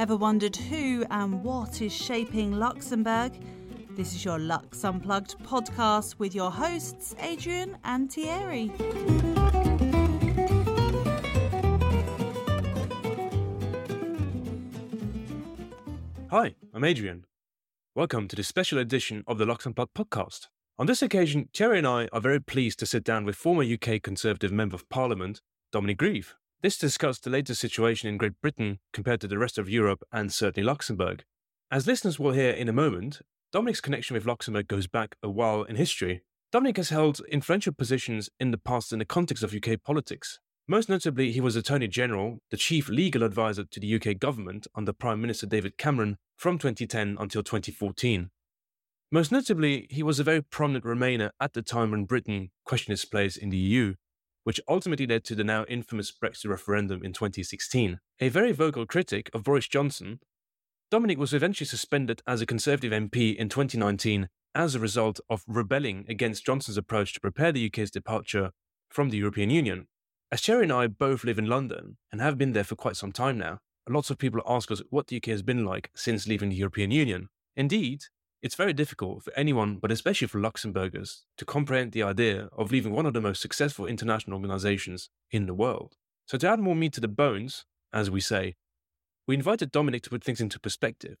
Ever wondered who and what is shaping Luxembourg? This is your Lux Unplugged podcast with your hosts, Adrien and Thierry. Hi, I'm Adrien. Welcome to this special edition of the Lux Unplugged podcast. On this occasion, Thierry and I are very pleased to sit down with former UK Conservative Member of Parliament, Dominic Grieve. This discussed the latest situation in Great Britain compared to the rest of Europe and certainly Luxembourg. As listeners will hear in a moment, Dominic's connection with Luxembourg goes back a while in history. Dominic has held influential positions in the past in the context of UK politics. Most notably, he was Attorney General, the chief legal advisor to the UK government under Prime Minister David Cameron from 2010 until 2014. Most notably, he was a very prominent Remainer at the time when Britain questioned its place in the EU, which ultimately led to the now infamous Brexit referendum in 2016. A very vocal critic of Boris Johnson, Dominic was eventually suspended as a Conservative MP in 2019 as a result of rebelling against Johnson's approach to prepare the UK's departure from the European Union. As Thierry and I both live in London and have been there for quite some time now, lots of people ask us what the UK has been like since leaving the European Union. Indeed, it's very difficult for anyone, but especially for Luxembourgers, to comprehend the idea of leaving one of the most successful international organizations in the world. So, to add more meat to the bones, as we say, we invited Dominic to put things into perspective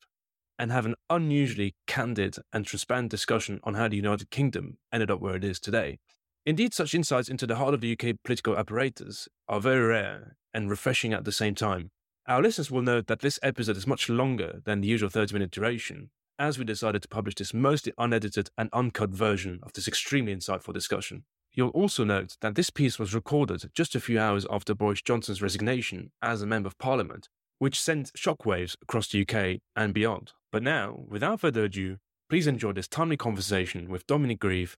and have an unusually candid and transparent discussion on how the United Kingdom ended up where it is today. Indeed, such insights into the heart of the UK political apparatus are very rare and refreshing at the same time. Our listeners will note that this episode is much longer than the usual 30 minute duration, as we decided to publish this mostly unedited and uncut version of this extremely insightful discussion. You'll also note that this piece was recorded just a few hours after Boris Johnson's resignation as a Member of Parliament, which sent shockwaves across the UK and beyond. But now, without further ado, please enjoy this timely conversation with Dominic Grieve,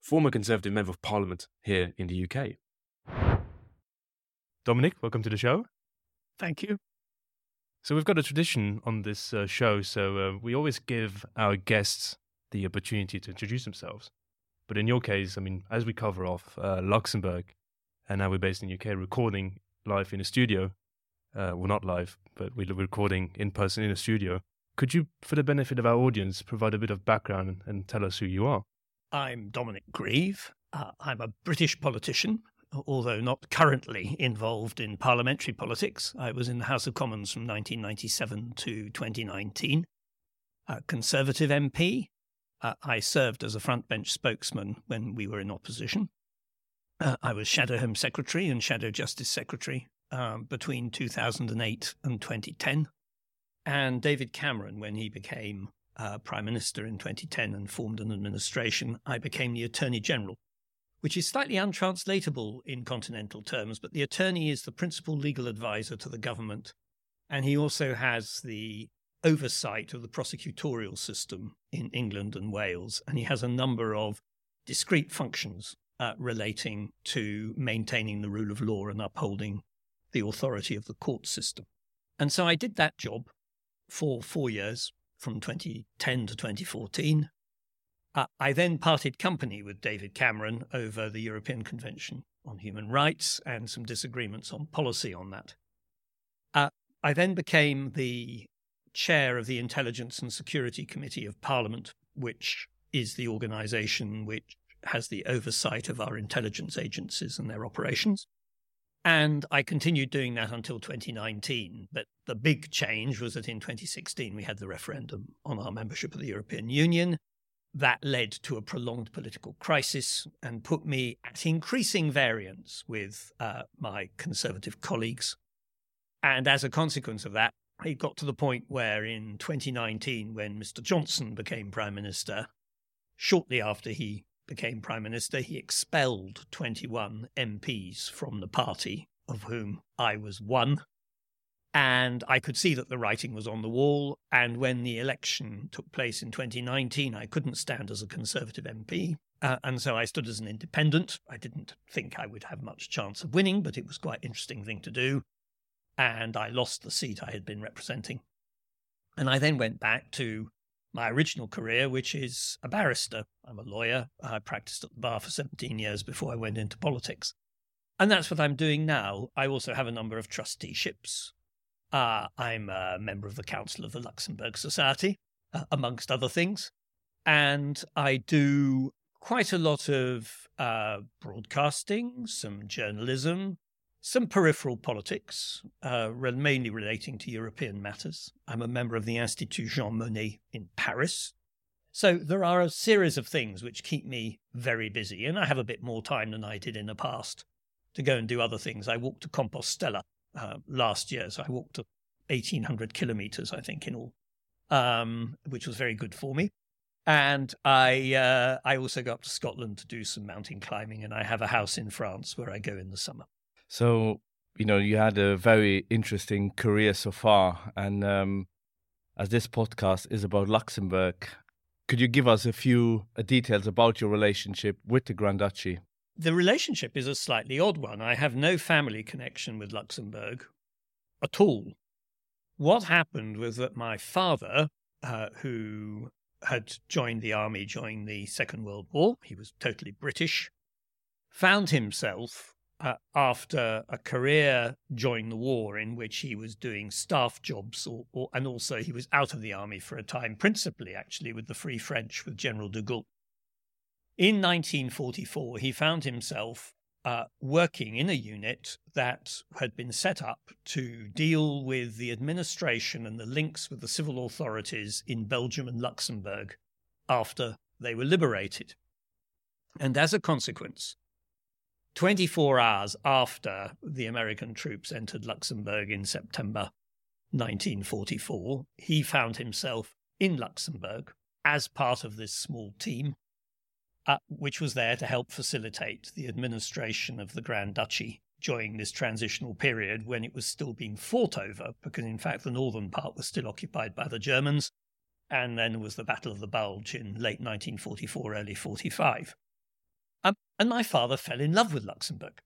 former Conservative Member of Parliament here in the UK. Dominic, welcome to the show. Thank you. So we've got a tradition on this uh, show. So uh, we always give our guests the opportunity to introduce themselves. But in your case, I mean, as we cover off uh, Luxembourg, and now we're based in UK, recording live in a studio. Uh, well, not live, but we're recording in person in a studio. Could you, for the benefit of our audience, provide a bit of background and, and tell us who you are? I'm Dominic Grieve. Uh, I'm a British politician although not currently involved in parliamentary politics. I was in the House of Commons from 1997 to 2019. A Conservative MP. Uh, I served as a frontbench spokesman when we were in opposition. Uh, I was Shadow Home Secretary and Shadow Justice Secretary um, between 2008 and 2010. And David Cameron, when he became uh, Prime Minister in 2010 and formed an administration, I became the Attorney General which is slightly untranslatable in continental terms, but the attorney is the principal legal advisor to the government. And he also has the oversight of the prosecutorial system in England and Wales. And he has a number of discrete functions uh, relating to maintaining the rule of law and upholding the authority of the court system. And so I did that job for four years, from 2010 to 2014. Uh, I then parted company with David Cameron over the European Convention on Human Rights and some disagreements on policy on that. Uh, I then became the chair of the Intelligence and Security Committee of Parliament, which is the organisation which has the oversight of our intelligence agencies and their operations. And I continued doing that until 2019. But the big change was that in 2016 we had the referendum on our membership of the European Union that led to a prolonged political crisis and put me at increasing variance with uh, my conservative colleagues. And as a consequence of that, it got to the point where in 2019, when Mr. Johnson became Prime Minister, shortly after he became Prime Minister, he expelled 21 MPs from the party, of whom I was one. And I could see that the writing was on the wall. And when the election took place in 2019, I couldn't stand as a Conservative MP. Uh, and so I stood as an independent. I didn't think I would have much chance of winning, but it was quite an interesting thing to do. And I lost the seat I had been representing. And I then went back to my original career, which is a barrister. I'm a lawyer. I practiced at the bar for 17 years before I went into politics. And that's what I'm doing now. I also have a number of trusteeships Uh, I'm a member of the Council of the Luxembourg Society, uh, amongst other things. And I do quite a lot of uh, broadcasting, some journalism, some peripheral politics, uh, mainly relating to European matters. I'm a member of the Institut Jean Monnet in Paris. So there are a series of things which keep me very busy, and I have a bit more time than I did in the past to go and do other things. I walked to Compostela uh, last year, so I walked 1,800 kilometers, I think, in all, um, which was very good for me. And I uh, I also go up to Scotland to do some mountain climbing, and I have a house in France where I go in the summer. So you know you had a very interesting career so far, and um, as this podcast is about Luxembourg, could you give us a few uh, details about your relationship with the Grand Duchy? The relationship is a slightly odd one. I have no family connection with Luxembourg at all. What happened was that my father, uh, who had joined the army during the Second World War. He was totally British. Found himself uh, after a career during the war in which he was doing staff jobs, or, or, and also he was out of the army for a time, principally actually with the Free French with General de Gaulle. In 1944, he found himself uh, working in a unit that had been set up to deal with the administration and the links with the civil authorities in Belgium and Luxembourg after they were liberated. And as a consequence, 24 hours after the American troops entered Luxembourg in September 1944, he found himself in Luxembourg as part of this small team uh, which was there to help facilitate the administration of the Grand Duchy during this transitional period when it was still being fought over, because in fact the northern part was still occupied by the Germans. And then was the Battle of the Bulge in late 1944, early 45. Um, and my father fell in love with Luxembourg.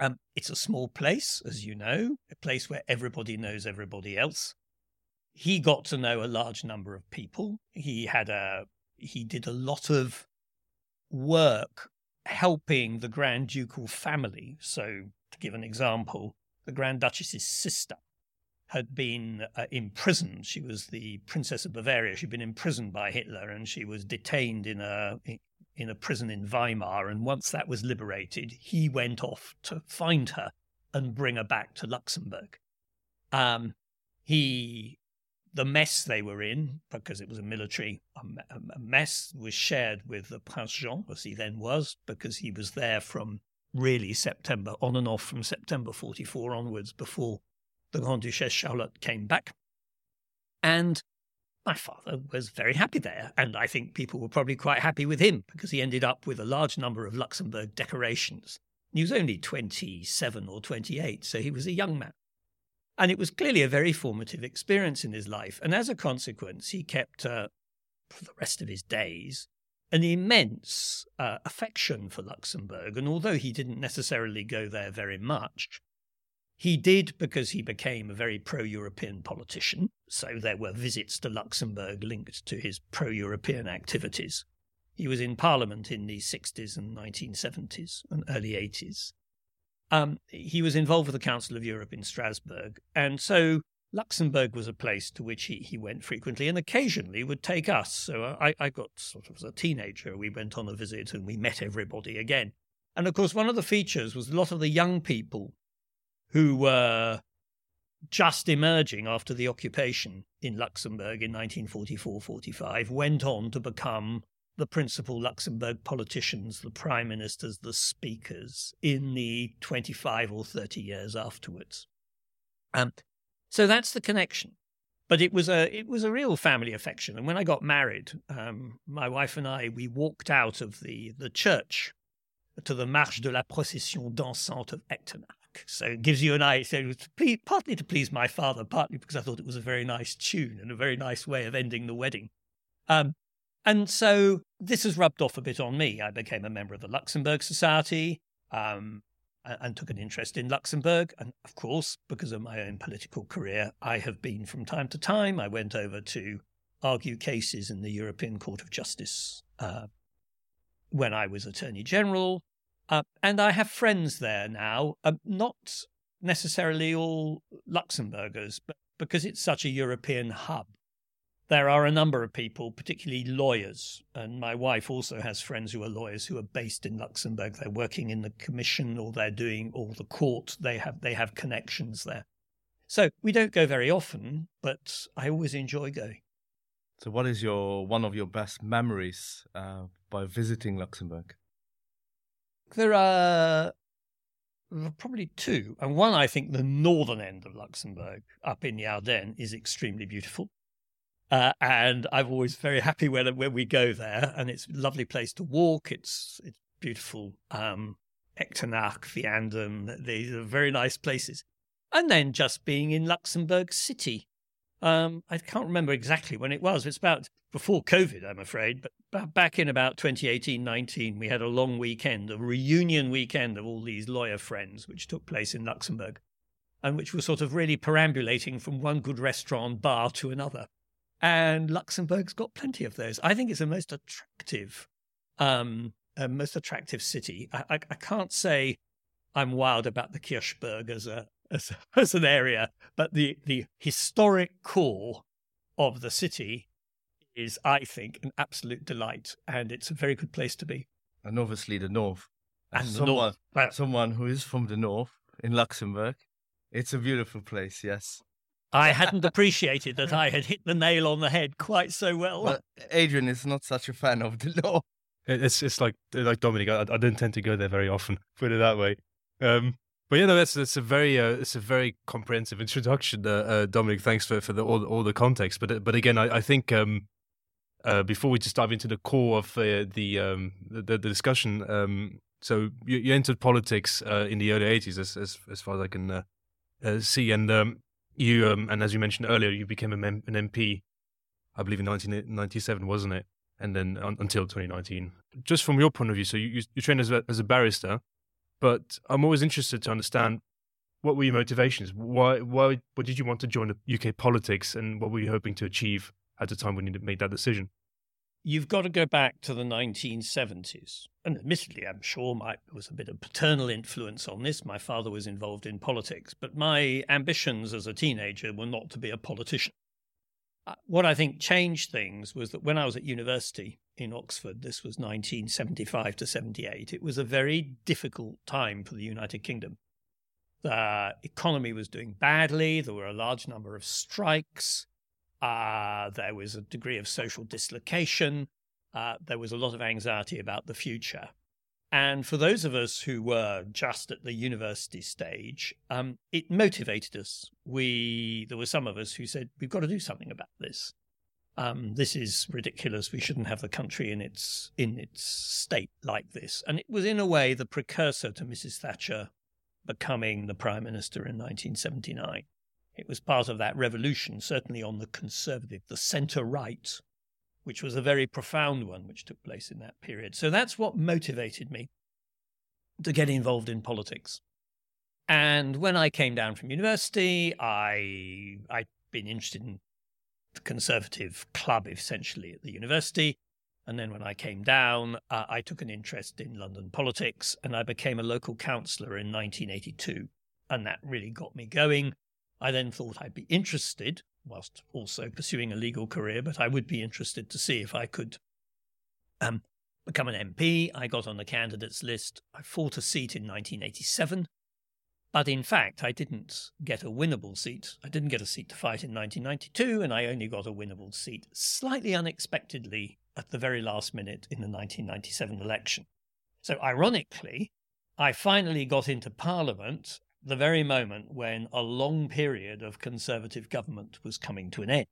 Um, it's a small place, as you know, a place where everybody knows everybody else. He got to know a large number of people. He had a he did a lot of work helping the Grand Ducal family. So, to give an example, the Grand Duchess's sister had been uh, imprisoned. She was the Princess of Bavaria. She'd been imprisoned by Hitler, and she was detained in a in a prison in Weimar. And once that was liberated, he went off to find her and bring her back to Luxembourg. Um, he the mess they were in, because it was a military a mess, was shared with the Prince Jean, as he then was, because he was there from really September, on and off from September 44 onwards, before the Grand Duchesse Charlotte came back. And my father was very happy there, and I think people were probably quite happy with him because he ended up with a large number of Luxembourg decorations. He was only 27 or 28, so he was a young man. And it was clearly a very formative experience in his life. And as a consequence, he kept, uh, for the rest of his days, an immense uh, affection for Luxembourg. And although he didn't necessarily go there very much, he did because he became a very pro European politician. So there were visits to Luxembourg linked to his pro European activities. He was in Parliament in the 60s and 1970s and early 80s. Um, he was involved with the Council of Europe in Strasbourg. And so Luxembourg was a place to which he, he went frequently and occasionally would take us. So I, I got sort of as a teenager, we went on a visit and we met everybody again. And of course, one of the features was a lot of the young people who were just emerging after the occupation in Luxembourg in 1944 45 went on to become the principal Luxembourg politicians, the prime ministers, the speakers in the 25 or 30 years afterwards. Um, so that's the connection. But it was a it was a real family affection. And when I got married, um, my wife and I we walked out of the the church to the Marche de la Procession dansante of Echternach. So it gives you an idea. So it was to partly to please my father, partly because I thought it was a very nice tune and a very nice way of ending the wedding. Um, and so this has rubbed off a bit on me. I became a member of the Luxembourg Society um, and, and took an interest in Luxembourg. And of course, because of my own political career, I have been from time to time. I went over to argue cases in the European Court of Justice uh, when I was Attorney General. Uh, and I have friends there now, uh, not necessarily all Luxembourgers, but because it's such a European hub, there are a number of people, particularly lawyers, and my wife also has friends who are lawyers who are based in Luxembourg. They're working in the commission or they're doing all the court. They have they have connections there. So we don't go very often, but I always enjoy going. So, what is your one of your best memories uh, by visiting Luxembourg? There are probably two, and one I think the northern end of Luxembourg, up in the Ardennes, is extremely beautiful. Uh, and I'm always very happy when when we go there, and it's a lovely place to walk. It's it's beautiful. Um, Echternach, Vianden, these are very nice places. And then just being in Luxembourg City. Um, I can't remember exactly when it was. It's about before COVID, I'm afraid, but back in about 2018 19, we had a long weekend, a reunion weekend of all these lawyer friends, which took place in Luxembourg, and which was sort of really perambulating from one good restaurant bar to another. And Luxembourg's got plenty of those. I think it's the most attractive, um, uh, most attractive city. I, I, I can't say I'm wild about the Kirchberg as a as, as an area, but the the historic core of the city is, I think, an absolute delight, and it's a very good place to be. And obviously, the north. And someone, the north. Someone who is from the north in Luxembourg, it's a beautiful place. Yes. I hadn't appreciated that I had hit the nail on the head quite so well. well Adrien is not such a fan of the law. It's it's like like Dominic. I, I don't tend to go there very often. Put it that way. Um, but you know that's that's a very uh, it's a very comprehensive introduction, uh, uh, Dominic. Thanks for for the, all all the context. But but again, I, I think um, uh, before we just dive into the core of uh, the, um, the, the discussion, um, so you, you, entered politics uh, in the early '80s, as as, as far as I can see, and um, you um, and as you mentioned earlier, you became an MP, I believe in 1997, wasn't it? And then un- until 2019. Just from your point of view, so you you, trained as a, as a barrister but I'm always interested to understand what were your motivations? Why, why, what did you want to join the UK politics, and what were you hoping to achieve at the time when you made that decision? You've got to go back to the 1970s. And admittedly, I'm sure my, there was a bit of paternal influence on this. My father was involved in politics, but my ambitions as a teenager were not to be a politician. Uh, what I think changed things was that when I was at university in Oxford, this was 1975 to 78, it was a very difficult time for the United Kingdom. The economy was doing badly, there were a large number of strikes, uh, there was a degree of social dislocation, uh, there was a lot of anxiety about the future. And for those of us who were just at the university stage, um, it motivated us. We there were some of us who said we've got to do something about this. Um, this is ridiculous. We shouldn't have the country in its in its state like this. And it was in a way the precursor to Mrs. Thatcher becoming the prime minister in 1979. It was part of that revolution, certainly on the conservative, the centre right which was a very profound one, which took place in that period. So that's what motivated me to get involved in politics. And when I came down from university, I I'd been interested in the conservative club essentially at the university. And then when I came down, uh, I took an interest in London politics and I became a local councillor in 1982. And that really got me going. I then thought I'd be interested whilst also pursuing a legal career, but I would be interested to see if I could um, become an MP. I got on the candidates list. I fought a seat in 1987, but in fact, I didn't get a winnable seat. I didn't get a seat to fight in 1992, and I only got a winnable seat slightly unexpectedly at the very last minute in the 1997 election. So, ironically, I finally got into Parliament the very moment when a long period of Conservative government was coming to an end.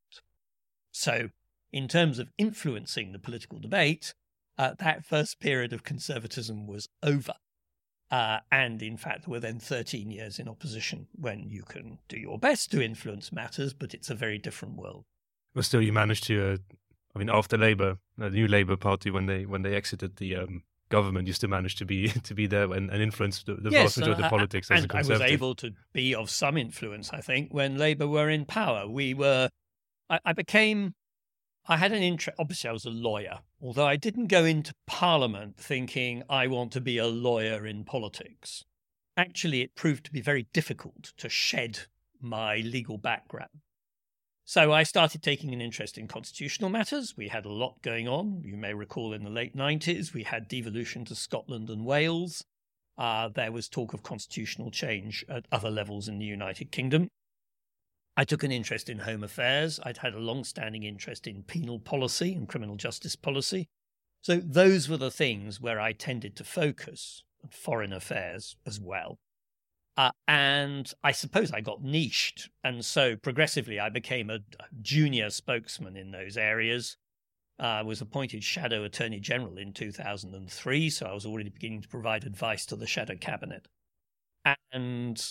So, in terms of influencing the political debate, uh, that first period of conservatism was over. Uh, and in fact, there were then 13 years in opposition when you can do your best to influence matters, but it's a very different world. But still, you managed to. Uh, I mean, after Labour, uh, the new Labour Party, when they when they exited the um, government used to manage to be to be there and, and influence the, the yes, vast majority of the politics and as a conservative. I was able to be of some influence, I think, when Labour were in power. We were, I, I became, I had an interest. Obviously, I was a lawyer, although I didn't go into Parliament thinking I want to be a lawyer in politics. actually it proved to be very difficult to shed my legal background. So I started taking an interest in constitutional matters. We had a lot going on. You may recall in the late 90s, we had devolution to Scotland and Wales. Uh, there was talk of constitutional change at other levels in the United Kingdom. I took an interest in home affairs. I'd had a long standing interest in penal policy and criminal justice policy. So those were the things where I tended to focus, and foreign affairs as well. Uh, and I suppose I got niched. And so progressively, I became a junior spokesman in those areas. Uh, I was appointed Shadow Attorney General in 2003. So I was already beginning to provide advice to the Shadow Cabinet. And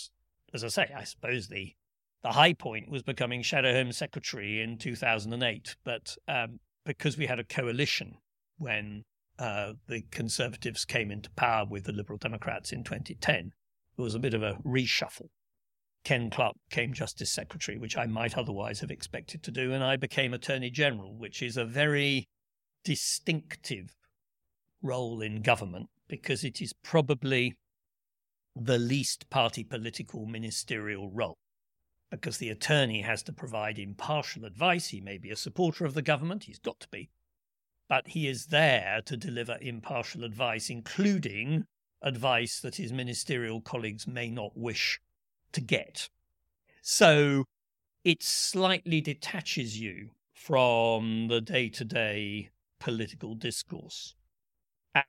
as I say, I suppose the, the high point was becoming Shadow Home Secretary in 2008. But um, because we had a coalition when uh, the Conservatives came into power with the Liberal Democrats in 2010, there was a bit of a reshuffle. Ken Clarke became Justice Secretary, which I might otherwise have expected to do, and I became Attorney General, which is a very distinctive role in government because it is probably the least party political ministerial role. Because the attorney has to provide impartial advice. He may be a supporter of the government, he's got to be. But he is there to deliver impartial advice, including advice that his ministerial colleagues may not wish to get. So it slightly detaches you from the day to day political discourse.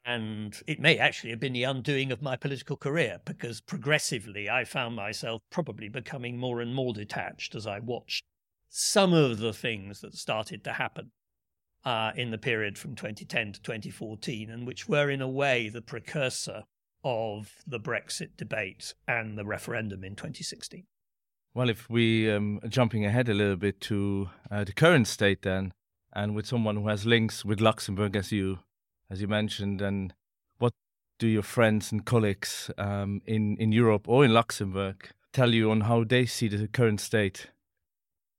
And it may actually have been the undoing of my political career because progressively I found myself probably becoming more and more detached as I watched some of the things that started to happen uh, in the period from 2010 to 2014, and which were in a way the precursor of the Brexit debate and the referendum in 2016. Well, if we um, jumping ahead a little bit to uh, the current state, then, and with someone who has links with Luxembourg, as you as you mentioned, and what do your friends and colleagues um, in in Europe or in Luxembourg tell you on how they see the current state?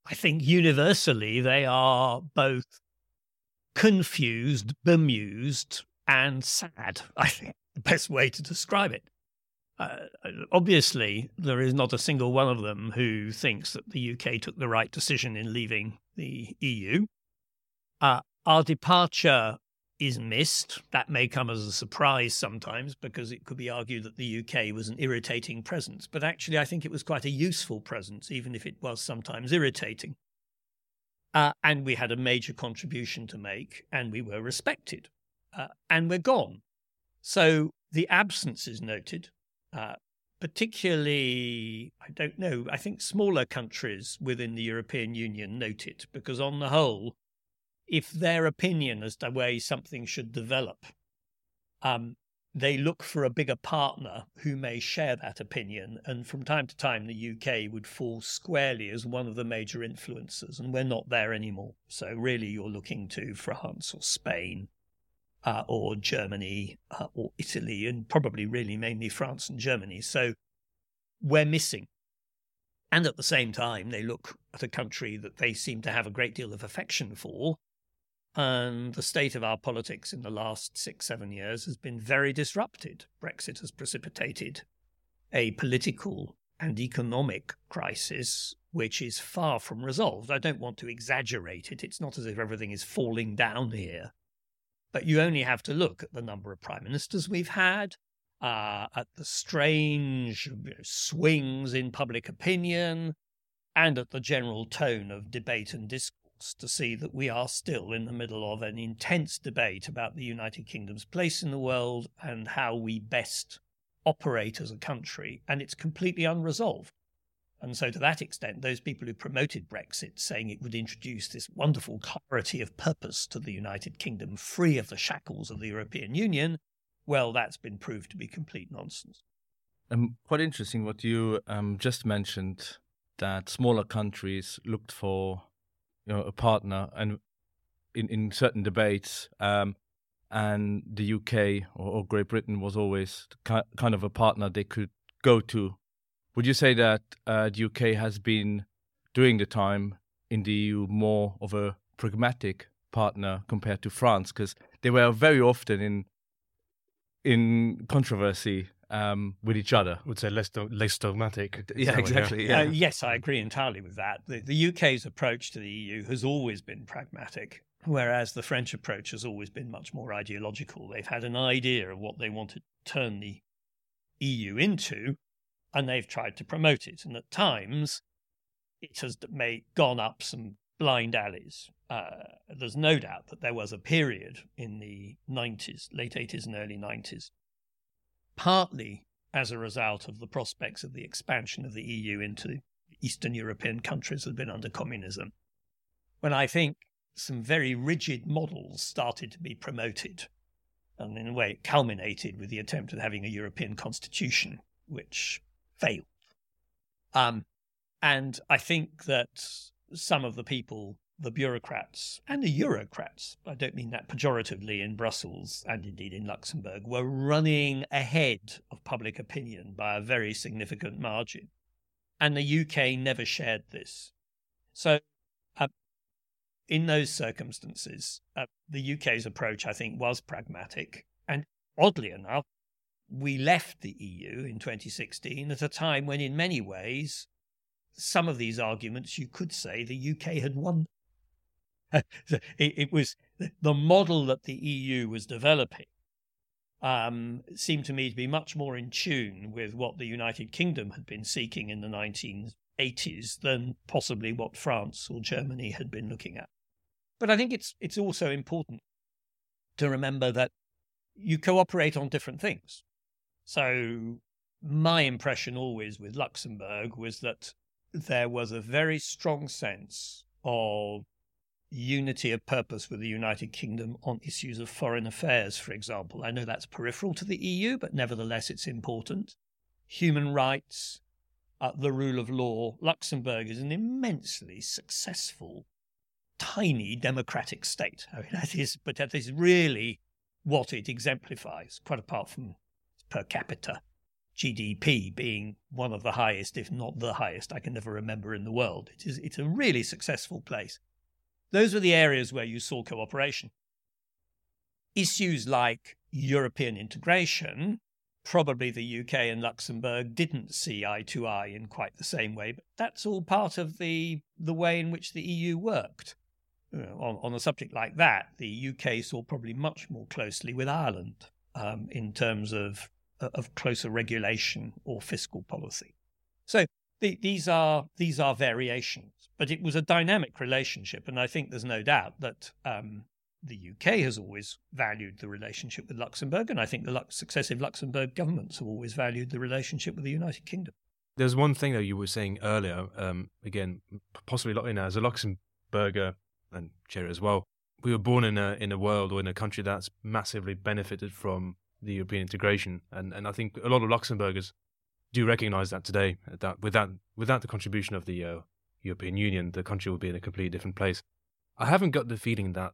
I think universally they are both confused, bemused, and sad. I think the best way to describe it. Uh, obviously, there is not a single one of them who thinks that the UK took the right decision in leaving the EU. Uh, our departure is missed. That may come as a surprise sometimes because it could be argued that the UK was an irritating presence. But actually, I think it was quite a useful presence, even if it was sometimes irritating. Uh, and we had a major contribution to make, and we were respected. Uh, and we're gone. So the absence is noted, uh, particularly, I don't know, I think smaller countries within the European Union note it because, on the whole, if their opinion as to way something should develop, um, they look for a bigger partner who may share that opinion. And from time to time, the UK would fall squarely as one of the major influencers, and we're not there anymore. So, really, you're looking to France or Spain uh, or Germany uh, or Italy, and probably really mainly France and Germany. So we're missing. And at the same time, they look at a country that they seem to have a great deal of affection for. And the state of our politics in the last six, seven years has been very disrupted. Brexit has precipitated a political and economic crisis which is far from resolved. I don't want to exaggerate it. It's not as if everything is falling down here. But you only have to look at the number of prime ministers we've had, uh, at the strange swings in public opinion, and at the general tone of debate and discourse to see that we are still in the middle of an intense debate about the United Kingdom's place in the world and how we best operate as a country, and it's completely unresolved. And so, to that extent, those people who promoted Brexit, saying it would introduce this wonderful clarity of purpose to the United Kingdom, free of the shackles of the European Union, well, that's been proved to be complete nonsense. Um, quite interesting what you um, just mentioned that smaller countries looked for you know, a partner and in, in certain debates, um, and the UK or, or, Great Britain was always kind of a partner they could go to would you say that uh, the UK has been, during the time in the EU, more of a pragmatic partner compared to France? Because they were very often in in controversy um, with each other. I would say less do- less dogmatic. Yeah, Someone, exactly. Uh, yes, I agree entirely with that. The, the UK's approach to the EU has always been pragmatic, whereas the French approach has always been much more ideological. They've had an idea of what they want to turn the EU into, and they've tried to promote it. And at times, it has made, gone up some blind alleys. Uh, there's no doubt that there was a period in the 90s, late 80s and early 90s, partly as a result of the prospects of the expansion of the EU into Eastern European countries that had been under communism, when I think some very rigid models started to be promoted. And in a way, it culminated with the attempt at having a European constitution, which failed. Um, and I think that some of the people, the bureaucrats and the Eurocrats, I don't mean that pejoratively in Brussels and indeed in Luxembourg, were running ahead of public opinion by a very significant margin. And the UK never shared this. So, uh, in those circumstances, uh, the UK's approach, I think, was pragmatic. And oddly enough, we left the EU in 2016 at a time when, in many ways, some of these arguments you could say the UK had won. it, it, was the model that the EU was developing um, seemed to me to be much more in tune with what the United Kingdom had been seeking in the 1980s than possibly what France or Germany had been looking at. But I think it's it's also important to remember that you cooperate on different things. So my impression always with Luxembourg was that there was a very strong sense of unity of purpose with the United Kingdom on issues of foreign affairs, for example. I know that's peripheral to the EU, but nevertheless it's important. Human rights, uh, the rule of law. Luxembourg is an immensely successful, tiny democratic state. I mean, that is, but that is really what it exemplifies, quite apart from per capita GDP being one of the highest, if not the highest, I can never remember in the world. It is it's a really successful place. Those were the areas where you saw cooperation. Issues like European integration, probably the UK and Luxembourg didn't see eye to eye in quite the same way, but that's all part of the the way in which the EU worked. You know, on, on a subject like that, the UK saw probably much more closely with Ireland um, in terms of of closer regulation or fiscal policy. So the, these are these are variations, but it was a dynamic relationship, and I think there's no doubt that um, the UK has always valued the relationship with Luxembourg, and I think the Lux- successive Luxembourg governments have always valued the relationship with the United Kingdom. There's one thing that you were saying earlier, um, again, possibly you know, as a Luxembourger and chair as well. We were born in a in a world or in a country that's massively benefited from the European integration, and and I think a lot of Luxembourgers do recognise that today. That without without the contribution of the uh, European Union, the country would be in a completely different place. I haven't got the feeling that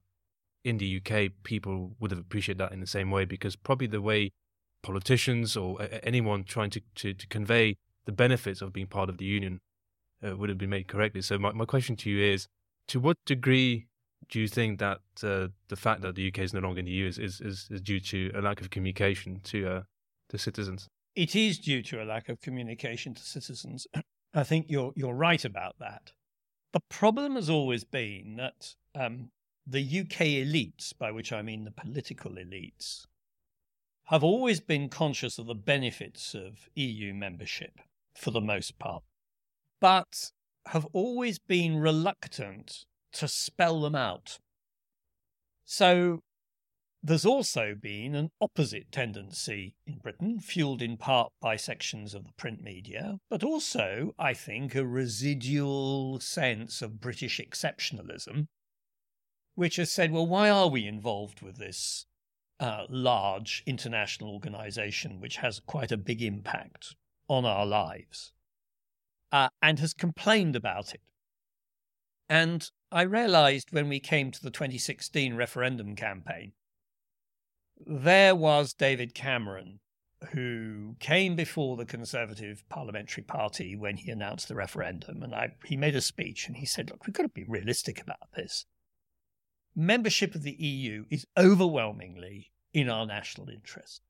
in the UK people would have appreciated that in the same way because probably the way politicians or anyone trying to, to, to convey the benefits of being part of the union uh, would have been made correctly. So my, my question to you is, to what degree do you think that uh, the fact that the UK is no longer in the EU is, is, is, is due to a lack of communication to uh, citizens? It is due to a lack of communication to citizens. I think you're you're right about that. The problem has always been that um, the UK elites, by which I mean the political elites, have always been conscious of the benefits of EU membership for the most part, but have always been reluctant to spell them out. So there's also been an opposite tendency in Britain, fueled in part by sections of the print media, but also, I think, a residual sense of British exceptionalism, which has said, well, why are we involved with this uh, large international organization which has quite a big impact on our lives? Uh, and has complained about it. And I realized when we came to the 2016 referendum campaign there was David Cameron, who came before the Conservative Parliamentary Party when he announced the referendum. And I, he made a speech and he said, Look, we've got to be realistic about this. Membership of the EU is overwhelmingly in our national interest.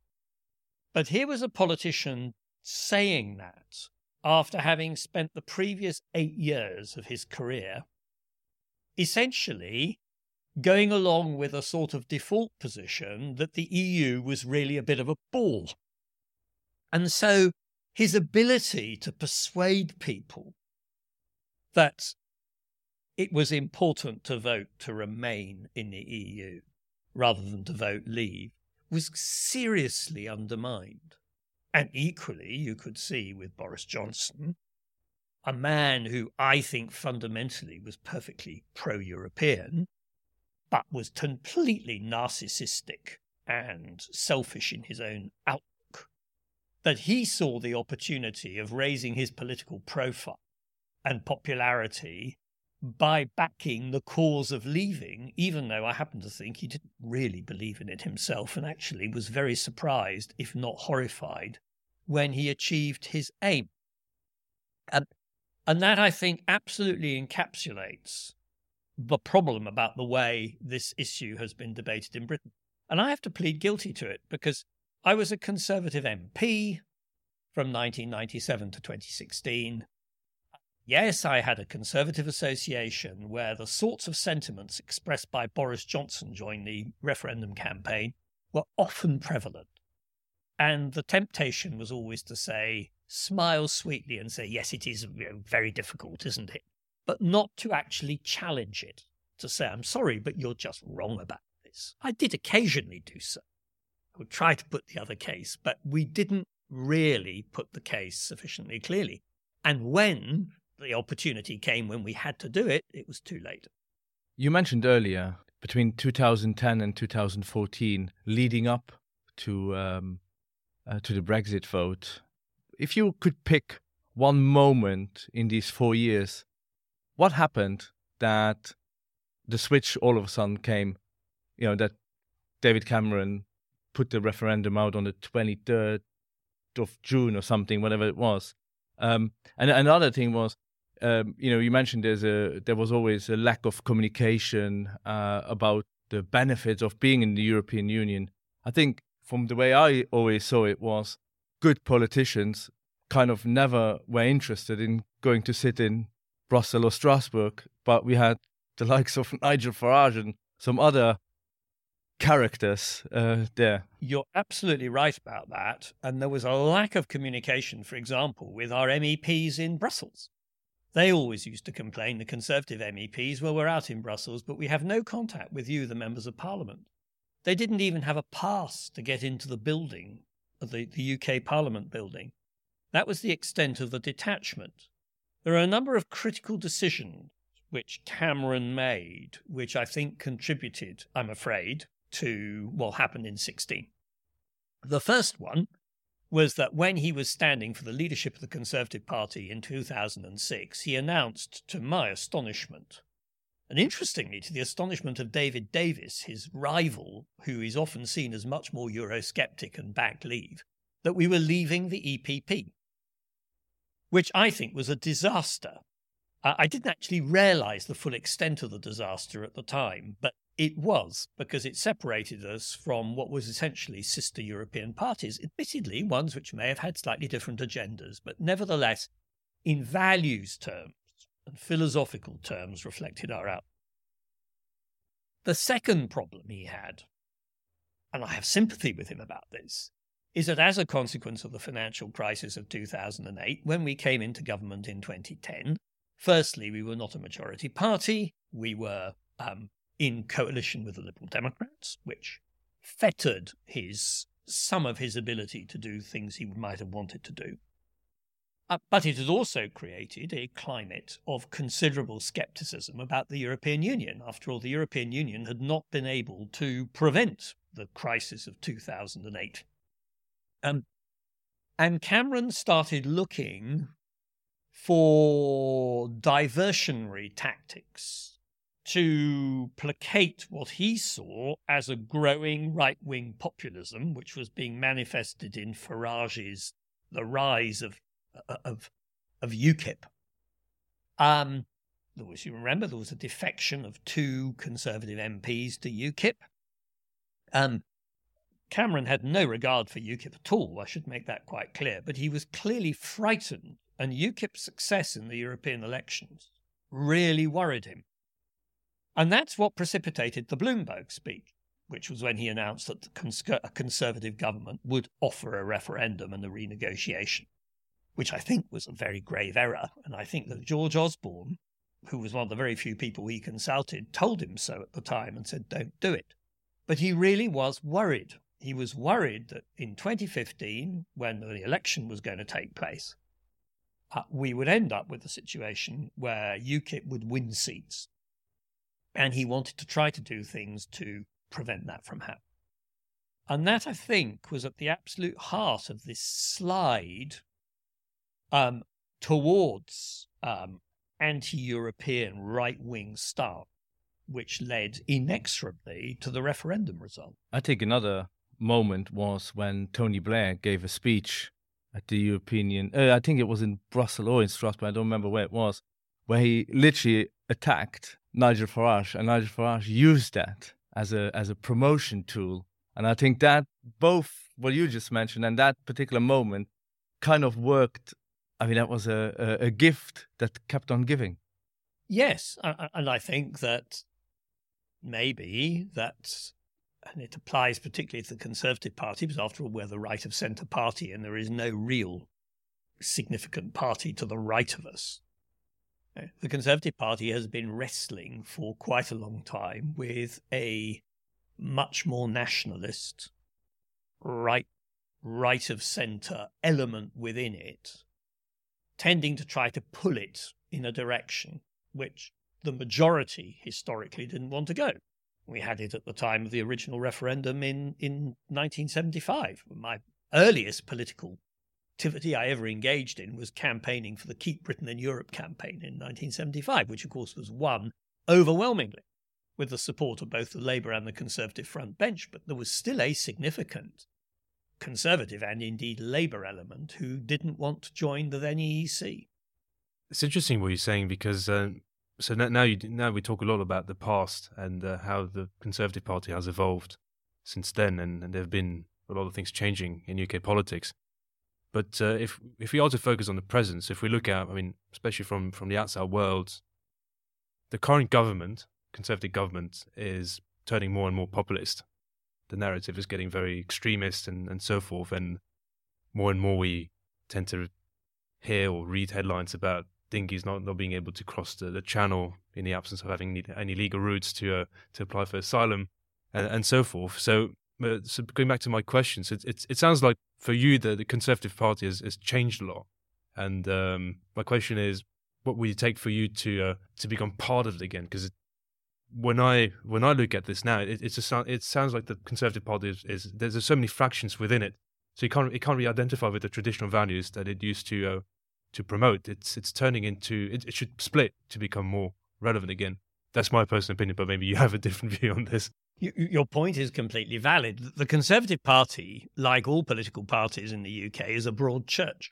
But here was a politician saying that after having spent the previous eight years of his career essentially going along with a sort of default position that the EU was really a bit of a ball. And so his ability to persuade people that it was important to vote to remain in the EU rather than to vote leave was seriously undermined. And equally, you could see with Boris Johnson, a man who I think fundamentally was perfectly pro European, but was completely narcissistic and selfish in his own outlook, that he saw the opportunity of raising his political profile and popularity by backing the cause of leaving, even though I happen to think he didn't really believe in it himself and actually was very surprised, if not horrified, when he achieved his aim. And, and that, I think, absolutely encapsulates the problem about the way this issue has been debated in Britain. And I have to plead guilty to it because I was a Conservative MP from 1997 to 2016. Yes, I had a Conservative association where the sorts of sentiments expressed by Boris Johnson during the referendum campaign were often prevalent. And the temptation was always to say, smile sweetly and say, yes, it is very difficult, isn't it? But not to actually challenge it, to say, I'm sorry, but you're just wrong about this. I did occasionally do so. I would try to put the other case, but we didn't really put the case sufficiently clearly. And when the opportunity came when we had to do it, it was too late. You mentioned earlier between 2010 and 2014, leading up to um, uh, to the Brexit vote, if you could pick one moment in these four years, what happened that the switch all of a sudden came? You know that David Cameron put the referendum out on the 23rd of June or something, whatever it was. Um, and another thing was um, you know, you mentioned there's a there was always a lack of communication uh, about the benefits of being in the European Union. I think from the way I always saw it was good politicians kind of never were interested in going to sit in Brussels or Strasbourg, but we had the likes of Nigel Farage and some other characters uh, there. You're absolutely right about that. And there was a lack of communication, for example, with our MEPs in Brussels. They always used to complain, the Conservative MEPs, well, we're out in Brussels, but we have no contact with you, the members of Parliament. They didn't even have a pass to get into the building, the, the UK Parliament building. That was the extent of the detachment. There are a number of critical decisions which Cameron made, which I think contributed, I'm afraid, to what happened in 16. The first one was that when he was standing for the leadership of the Conservative Party in 2006, he announced, to my astonishment, and interestingly, to the astonishment of David Davis, his rival, who is often seen as much more Eurosceptic and backed leave, that we were leaving the EPP, which I think was a disaster. I didn't actually realize the full extent of the disaster at the time, but it was, because it separated us from what was essentially sister European parties, admittedly, ones which may have had slightly different agendas, but nevertheless, in values terms and philosophical terms, reflected our out. The second problem he had, and I have sympathy with him about this, is that as a consequence of the financial crisis of 2008, when we came into government in 2010, firstly, we were not a majority party. We were um, in coalition with the Liberal Democrats, which fettered his some of his ability to do things he might have wanted to do. Uh, but it has also created a climate of considerable skepticism about the European Union. After all, the European Union had not been able to prevent the crisis of 2008. Um, and Cameron started looking for diversionary tactics to placate what he saw as a growing right wing populism, which was being manifested in Farage's The Rise of, of, of UKIP. Um, there was, you remember, there was a defection of two Conservative MPs to UKIP. Um, Cameron had no regard for UKIP at all, I should make that quite clear, but he was clearly frightened, and UKIP's success in the European elections really worried him. And that's what precipitated the Bloomberg speech, which was when he announced that a conservative government would offer a referendum and a renegotiation, which I think was a very grave error. And I think that George Osborne, who was one of the very few people he consulted, told him so at the time and said, don't do it. But he really was worried. He was worried that in 2015, when the election was going to take place, uh, we would end up with a situation where UKIP would win seats. And he wanted to try to do things to prevent that from happening. And that, I think, was at the absolute heart of this slide um, towards um, anti European right wing stance, which led inexorably to the referendum result. I think another moment was when Tony Blair gave a speech at the European, uh, I think it was in Brussels or in Strasbourg, I don't remember where it was, where he literally attacked Nigel Farage, and Nigel Farage used that as a as a promotion tool. And I think that both what you just mentioned and that particular moment kind of worked. I mean, that was a, a, a gift that kept on giving. Yes, and I think that maybe that, and it applies particularly to the Conservative Party, because after all, we're the right of centre party, and there is no real significant party to the right of us. Eh, the Conservative Party has been wrestling for quite a long time with a much more nationalist, right, right of centre element within it, tending to try to pull it in a direction which the majority historically didn't want to go. We had it at the time of the original referendum in, in 1975. My earliest political activity I ever engaged in was campaigning for the Keep Britain in Europe campaign in 1975, which of course was won overwhelmingly with the support of both the Labour and the Conservative front bench, but there was still a significant Conservative and indeed Labour element who didn't want to join the then EEC. It's interesting what you're saying because uh, so now you now we talk a lot about the past and uh, how the Conservative Party has evolved since then, and, and there have been a lot of things changing in UK politics. But uh, if if we also focus on the present, if we look at, I mean, especially from from the outside world, the current government, conservative government, is turning more and more populist. The narrative is getting very extremist and, and so forth, and more and more we tend to hear or read headlines about dinghies not, not being able to cross the, the channel in the absence of having any legal routes to uh, to apply for asylum and, and so forth. So uh, so going back to my questions, it, it, it sounds like for you the, the Conservative Party has, has changed a lot. And um, my question is, what would it take for you to uh, to become part of it again? Because when I when I look at this now, it, it's a, it sounds like the Conservative Party is, is there's so many fractions within it, so you can't it can't really identify with the traditional values that it used to uh, to promote. It's it's turning into it, it should split to become more relevant again. That's my personal opinion, but maybe you have a different view on this. Your point is completely valid. The Conservative Party, like all political parties in the UK, is a broad church,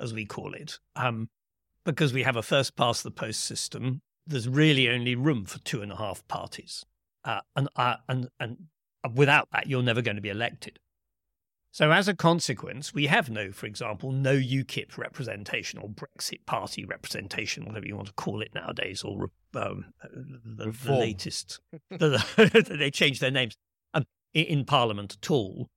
as we call it. Um, because we have a first past the post system, there's really only room for two and a half parties. Uh, and, uh, and, and without that, you're never going to be elected. So, as a consequence, we have no, for example, no UKIP representation or Brexit Party representation, whatever you want to call it nowadays, or um, the, the, latest. the, they changed their names um, in Parliament at all.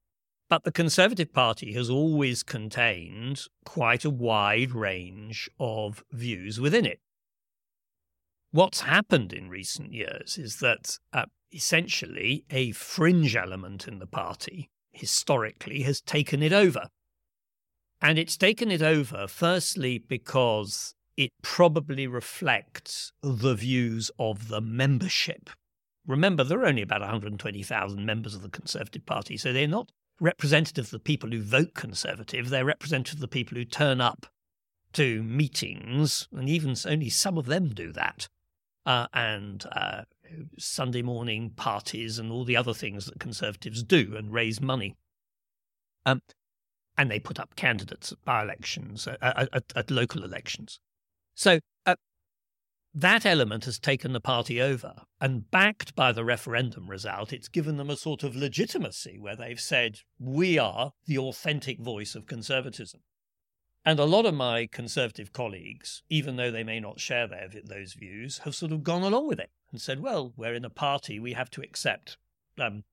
But the Conservative Party has always contained quite a wide range of views within it. What's happened in recent years is that uh, essentially a fringe element in the party historically has taken it over. And it's taken it over, firstly, because it probably reflects the views of the membership. Remember, there are only about 120,000 members of the Conservative Party, so they're not representative of the people who vote Conservative, they're representative of the people who turn up to meetings, and even only some of them do that. Uh, and uh, Sunday morning parties and all the other things that Conservatives do and raise money. Um, and they put up candidates at by elections, uh, at, at, at, local elections. So uh, that element has taken the party over. And backed by the referendum result, it's given them a sort of legitimacy where they've said, we are the authentic voice of conservatism. And a lot of my conservative colleagues, even though they may not share their, those views, have sort of gone along with it and said, well, we're in a party, we have to accept um,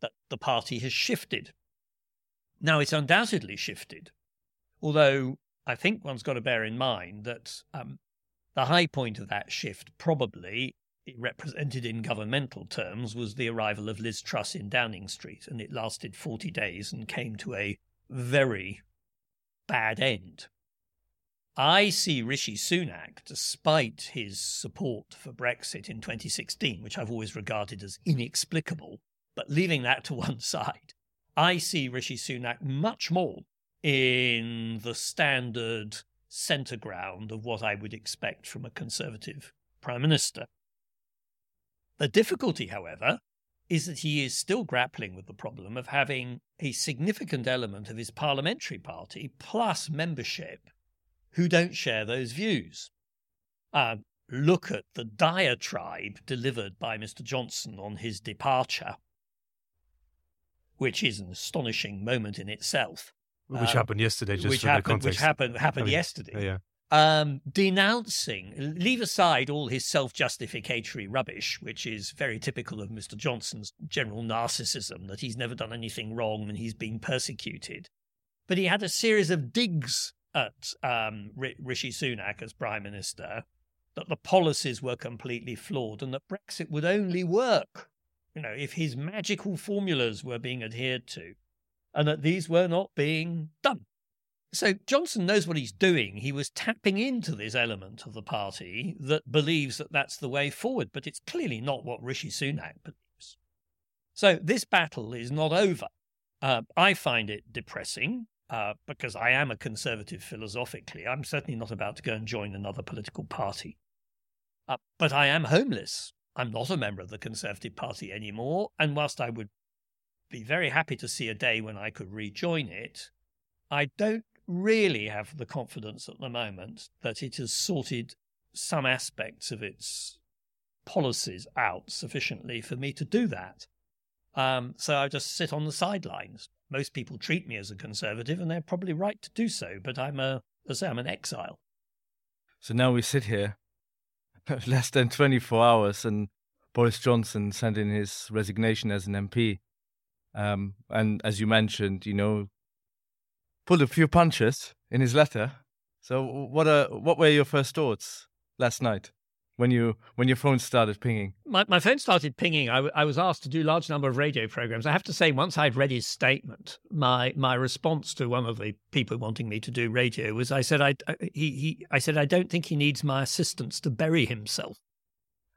that the party has shifted. Now, it's undoubtedly shifted, although I think one's got to bear in mind that um, the high point of that shift, probably represented in governmental terms, was the arrival of Liz Truss in Downing Street, and it lasted 40 days and came to a very bad end. I see Rishi Sunak, despite his support for Brexit in 2016, which I've always regarded as inexplicable, but leaving that to one side, I see Rishi Sunak much more in the standard centre ground of what I would expect from a Conservative Prime Minister. The difficulty, however, is that he is still grappling with the problem of having a significant element of his parliamentary party plus membership who don't share those views. Uh, look at the diatribe delivered by Mr. Johnson on his departure, which is an astonishing moment in itself. Which um, happened yesterday, just which happened, the context. which happened happened I mean, yesterday. Yeah. Um, denouncing, leave aside all his self-justificatory rubbish, which is very typical of Mr. Johnson's general narcissism that he's never done anything wrong and he's been persecuted. But he had a series of digs at um, Rishi Sunak as prime minister that the policies were completely flawed and that Brexit would only work, you know, if his magical formulas were being adhered to, and that these were not being done. So Johnson knows what he's doing. He was tapping into this element of the party that believes that that's the way forward, but it's clearly not what Rishi Sunak believes. So this battle is not over. Uh, I find it depressing uh, because I am a conservative philosophically. I'm certainly not about to go and join another political party. Uh, but I am homeless. I'm not a member of the Conservative Party anymore. And whilst I would be very happy to see a day when I could rejoin it, I don't really have the confidence at the moment that it has sorted some aspects of its policies out sufficiently for me to do that. Um, so I just sit on the sidelines. Most people treat me as a conservative, and they're probably right to do so. But I'm a, as I say, I'm an exile. So now we sit here, less than 24 hours, and Boris Johnson sent in his resignation as an MP. Um, and as you mentioned, you know, pulled a few punches in his letter. So, what are what were your first thoughts last night when you when your phone started pinging? My my phone started pinging. I, w- I was asked to do large number of radio programs. I have to say, once I'd read his statement, my my response to one of the people wanting me to do radio was, I said, I he he I said I don't think he needs my assistance to bury himself.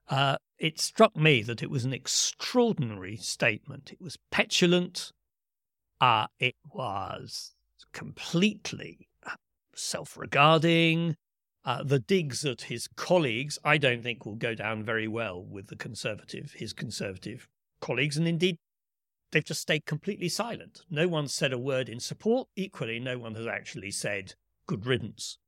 Uh, it struck me that it was an extraordinary statement. It was petulant. Uh, it was completely uh, self regarding. Uh, the digs at his colleagues, I don't think, will go down very well with the conservative, his conservative colleagues. And indeed, they've just stayed completely silent. No one said a word in support. Equally, no one has actually said good riddance.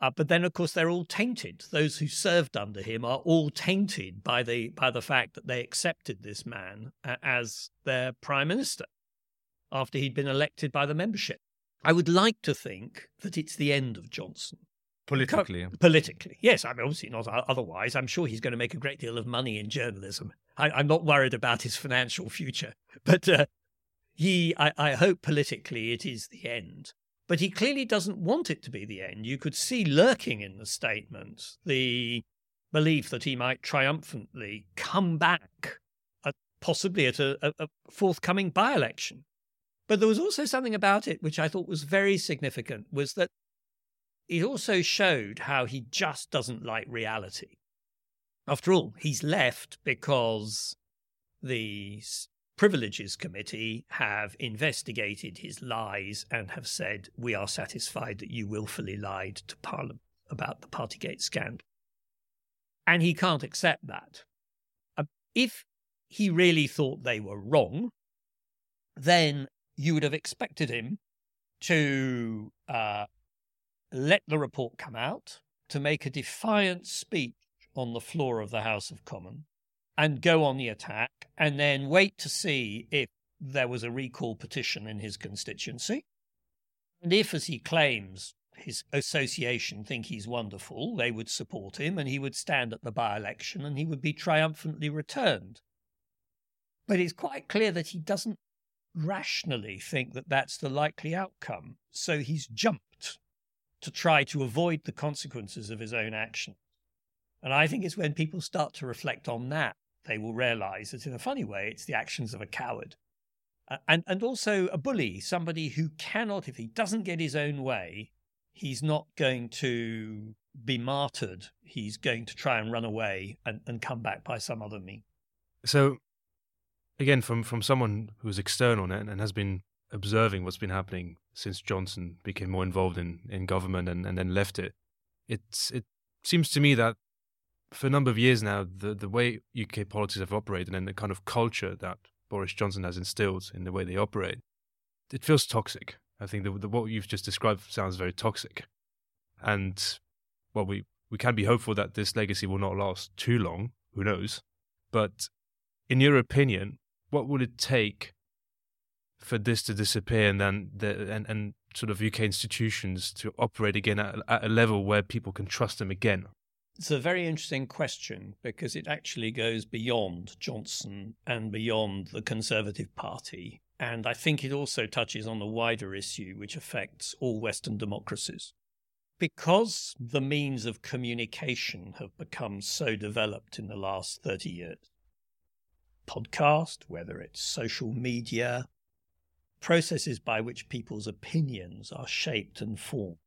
Uh, but then, of course, they're all tainted. Those who served under him are all tainted by the by the fact that they accepted this man as their prime minister after he'd been elected by the membership. I would like to think that it's the end of Johnson. Politically. Politically. Yes, I mean, obviously not otherwise. I'm sure he's going to make a great deal of money in journalism. I, am not worried about his financial future. But uh, he, I, I hope politically it is the end. But he clearly doesn't want it to be the end. You could see lurking in the statement the belief that he might triumphantly come back, at, possibly at a, a, a forthcoming by election. But there was also something about it which I thought was very significant was that it also showed how he just doesn't like reality. After all, he's left because the Privileges Committee have investigated his lies and have said, We are satisfied that you willfully lied to Parliament about the Partygate scandal. And he can't accept that. Uh, if he really thought they were wrong, then you would have expected him to uh, let the report come out, to make a defiant speech on the floor of the House of Commons and go on the attack and then wait to see if there was a recall petition in his constituency. And if, as he claims, his association think he's wonderful, they would support him and he would stand at the by election and he would be triumphantly returned. But it's quite clear that he doesn't rationally think that that's the likely outcome. So he's jumped to try to avoid the consequences of his own action. And I think it's when people start to reflect on that, they will realize that in a funny way, it's the actions of a coward. and, and also a bully, somebody who cannot, if he doesn't get his own way, he's not going to be martyred. He's going to try and run away and, and come back by some other means. So, again, from, from someone who's external and, and has been observing what's been happening since Johnson became more involved in, in government and, and then left it, it's, it seems to me that for a number of years now, the, the way UK politics have operated and the kind of culture that Boris Johnson has instilled in the way they operate, it feels toxic. I think the, the, what you've just described sounds very toxic. And, well, we, we can be hopeful that this legacy will not last too long. Who knows? But in your opinion, what would it take for this to disappear and then the, and, and sort of UK institutions to operate again at, at a level where people can trust them again? It's a very interesting question because it actually goes beyond Johnson and beyond the Conservative Party. And I think it also touches on the wider issue which affects all Western democracies. Because the means of communication have become so developed in the last 30 years, podcast, whether it's social media, processes by which people's opinions are shaped and formed.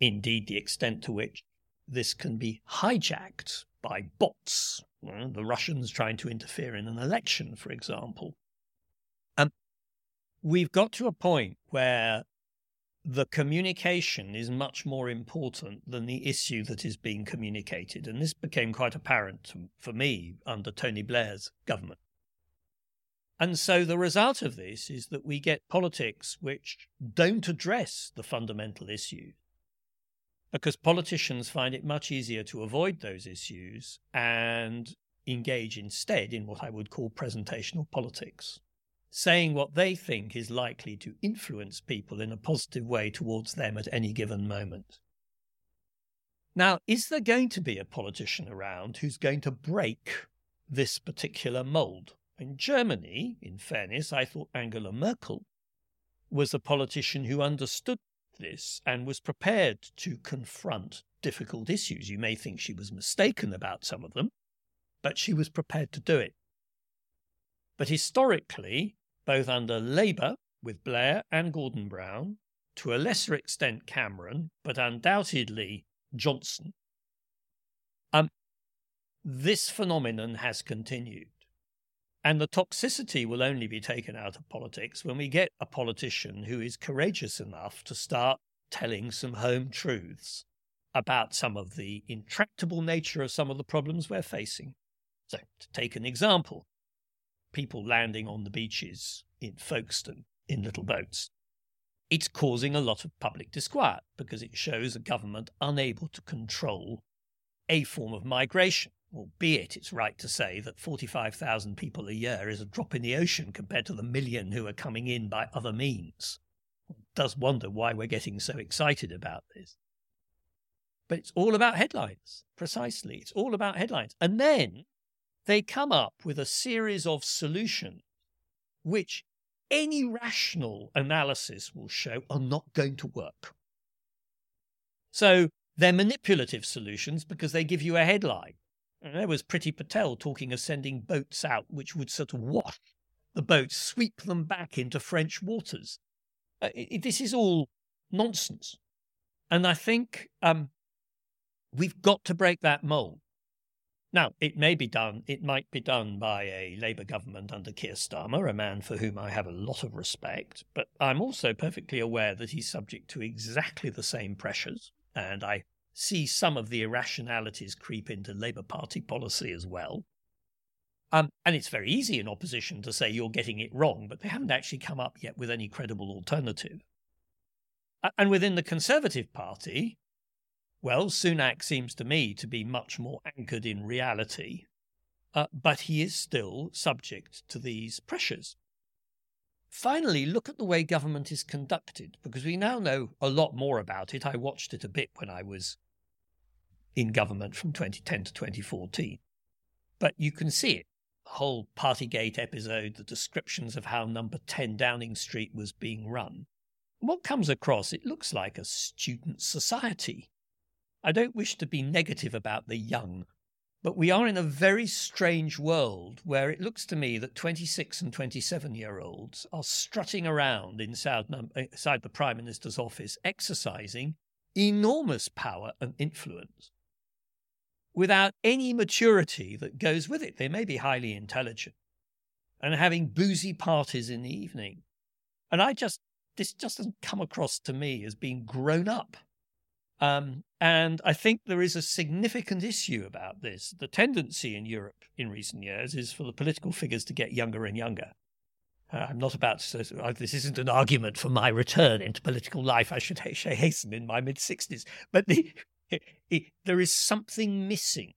Indeed, the extent to which this can be hijacked by bots, eh, the Russians trying to interfere in an election, for example. And we've got to a point where the communication is much more important than the issue that is being communicated. And this became quite apparent for me under Tony Blair's government. And so the result of this is that we get politics which don't address the fundamental issues because politicians find it much easier to avoid those issues and engage instead in what I would call presentational politics, saying what they think is likely to influence people in a positive way towards them at any given moment. Now, is there going to be a politician around who's going to break this particular mold? In Germany, in fairness, I thought Angela Merkel was a politician who understood this and was prepared to confront difficult issues. You may think she was mistaken about some of them, but she was prepared to do it. But historically, both under Labour with Blair and Gordon Brown, to a lesser extent Cameron, but undoubtedly Johnson, um, this phenomenon has continued. And the toxicity will only be taken out of politics when we get a politician who is courageous enough to start telling some home truths about some of the intractable nature of some of the problems we're facing. So, to take an example, people landing on the beaches in Folkestone in little boats. It's causing a lot of public disquiet because it shows a government unable to control a form of migration albeit it's right to say that 45,000 people a year is a drop in the ocean compared to the million who are coming in by other means. One does wonder why we're getting so excited about this. But it's all about headlines, precisely. It's all about headlines. And then they come up with a series of solutions which any rational analysis will show are not going to work. So they're manipulative solutions because they give you a headline. And there was Priti Patel talking of sending boats out which would sort of wash the boats, sweep them back into French waters. Uh, it, this is all nonsense. And I think um, we've got to break that mold. Now, it may be done, it might be done by a Labour government under Keir Starmer, a man for whom I have a lot of respect, but I'm also perfectly aware that he's subject to exactly the same pressures, and I see some of the irrationalities creep into Labour Party policy as well. Um, and it's very easy in opposition to say you're getting it wrong, but they haven't actually come up yet with any credible alternative. And within the Conservative Party, Well, Sunak seems to me to be much more anchored in reality, uh, but he is still subject to these pressures. Finally, look at the way government is conducted, because we now know a lot more about it. I watched it a bit when I was in government from 2010 to 2014. But you can see it. The whole Partygate episode, the descriptions of how number 10 Downing Street was being run. What comes across, it looks like a student society. I don't wish to be negative about the young, but we are in a very strange world where it looks to me that 26 and 27 year olds are strutting around inside, eh, inside the Prime Minister's office, exercising enormous power and influence without any maturity that goes with it. They may be highly intelligent and having boozy parties in the evening. And I just, this just doesn't come across to me as being grown up. Um, and I think there is a significant issue about this. The tendency in Europe in recent years is for the political figures to get younger and younger. Uh, I'm not about to uh, this isn't an argument for my return into political life. I should hasten in my mid 60s. But the, there is something missing.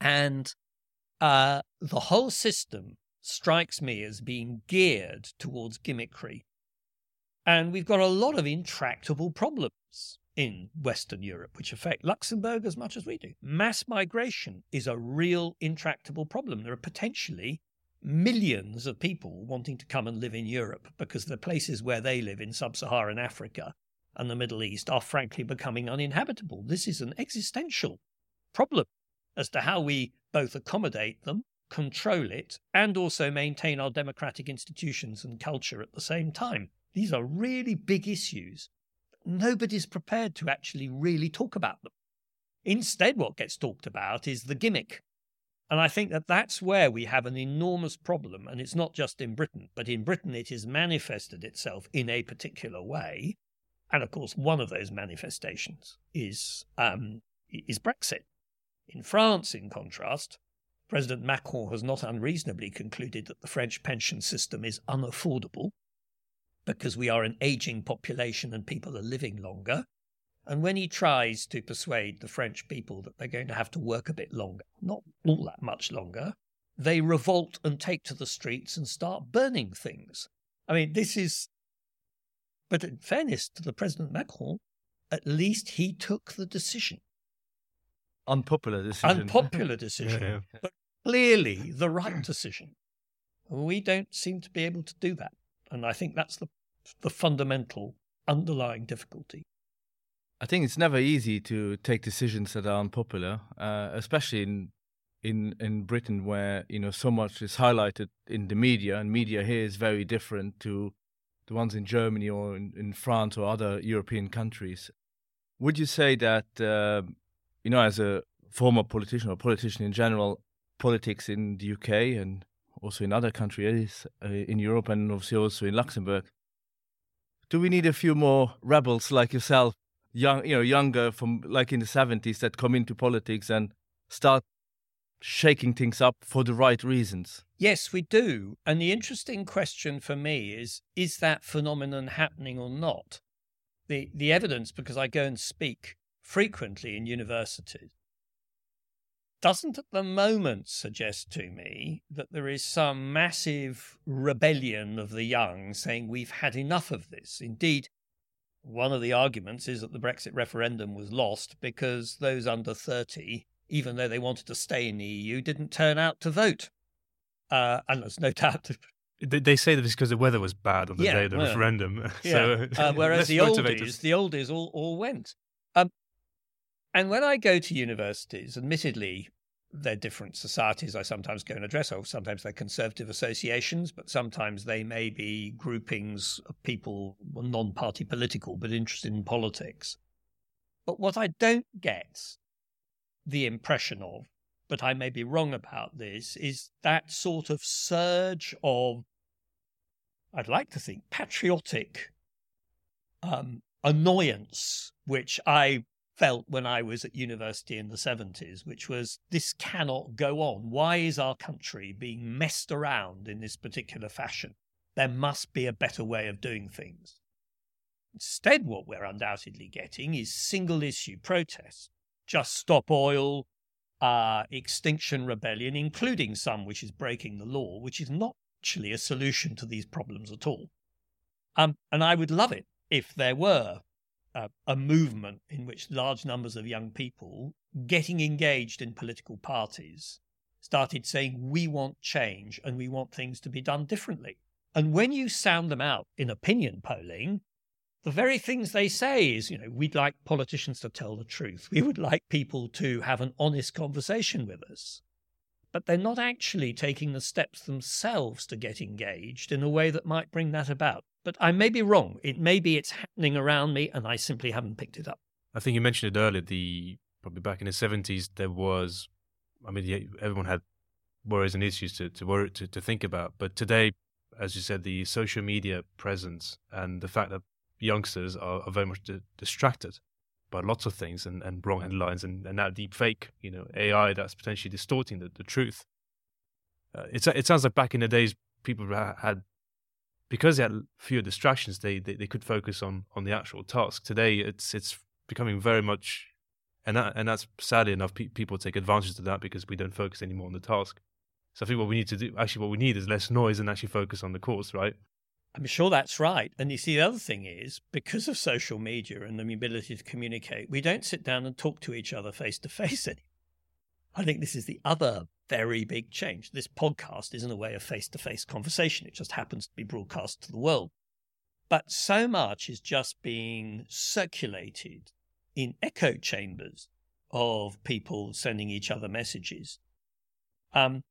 And uh, the whole system strikes me as being geared towards gimmickry. And we've got a lot of intractable problems in Western Europe, which affect Luxembourg as much as we do. Mass migration is a real intractable problem. There are potentially millions of people wanting to come and live in Europe because the places where they live in sub Saharan Africa and the Middle East are frankly becoming uninhabitable. This is an existential problem as to how we both accommodate them, control it, and also maintain our democratic institutions and culture at the same time. These are really big issues nobody's prepared to actually really talk about them. Instead, what gets talked about is the gimmick. And I think that that's where we have an enormous problem. And it's not just in Britain, but in Britain, it has manifested itself in a particular way. And of course, one of those manifestations is, um, is Brexit. In France, in contrast, President Macron has not unreasonably concluded that the French pension system is unaffordable because we are an aging population and people are living longer. And when he tries to persuade the French people that they're going to have to work a bit longer, not all that much longer, they revolt and take to the streets and start burning things. I mean, this is. But in fairness to the President Macron, at least he took the decision. Unpopular decision. Unpopular decision. yeah, yeah. But clearly the right decision. We don't seem to be able to do that. And I think that's the, the fundamental underlying difficulty. I think it's never easy to take decisions that are unpopular, uh, especially in in in Britain, where you know so much is highlighted in the media, and media here is very different to the ones in Germany or in, in France or other European countries. Would you say that uh, you know, as a former politician or politician in general, politics in the UK and also in other countries uh, in Europe and obviously also in Luxembourg. Do we need a few more rebels like yourself, young, you know, younger from like in the seventies that come into politics and start shaking things up for the right reasons? Yes, we do. And the interesting question for me is: is that phenomenon happening or not? The the evidence, because I go and speak frequently in universities, doesn't at the moment suggest to me that there is some massive rebellion of the young saying we've had enough of this. Indeed, one of the arguments is that the Brexit referendum was lost because those under 30, even though they wanted to stay in the EU, didn't turn out to vote. Uh, and there's no doubt. They say that it's because the weather was bad on the yeah, day of the well, referendum. Yeah. so, uh, whereas the oldies, the oldies all, all went. And when I go to universities, admittedly, they're different societies I sometimes go and address, or sometimes they're conservative associations, but sometimes they may be groupings of people non party political but interested in politics. But what I don't get the impression of, but I may be wrong about this, is that sort of surge of, I'd like to think, patriotic um, annoyance, which I felt when I was at university in the 70s, which was this cannot go on. Why is our country being messed around in this particular fashion? There must be a better way of doing things. Instead, what we're undoubtedly getting is single issue protests. Just stop oil, uh, Extinction Rebellion, including some which is breaking the law, which is not actually a solution to these problems at all. Um, and I would love it if there were a, movement in which large numbers of young people getting engaged in political parties started saying, we want change and we want things to be done differently. And when you sound them out in opinion polling, the very things they say is, you know, we'd like politicians to tell the truth. We would like people to have an honest conversation with us. But they're not actually taking the steps themselves to get engaged in a way that might bring that about. But I may be wrong. It may be it's happening around me and I simply haven't picked it up. I think you mentioned it earlier. The probably back in the seventies, there was, I mean, everyone had worries and issues to to worry to, to think about. But today, as you said, the social media presence and the fact that youngsters are, are very much di- distracted by lots of things and, and wrong headlines and, and now deep fake, you know, AI that's potentially distorting the, the truth. Uh, it's, it sounds like back in the days, people had, because they had fewer distractions, they, they, they could focus on, on the actual task. Today, it's, it's becoming very much, and that, and that's sadly enough, pe- people take advantage of that because we don't focus anymore on the task. So I think what we need to do, actually, what we need is less noise and actually focus on the course, right? I'm sure that's right. And you see, the other thing is because of social media and the ability to communicate, we don't sit down and talk to each other face to face anymore. I think this is the other very big change. This podcast isn't a way of face to face conversation, it just happens to be broadcast to the world. But so much is just being circulated in echo chambers of people sending each other messages. Um,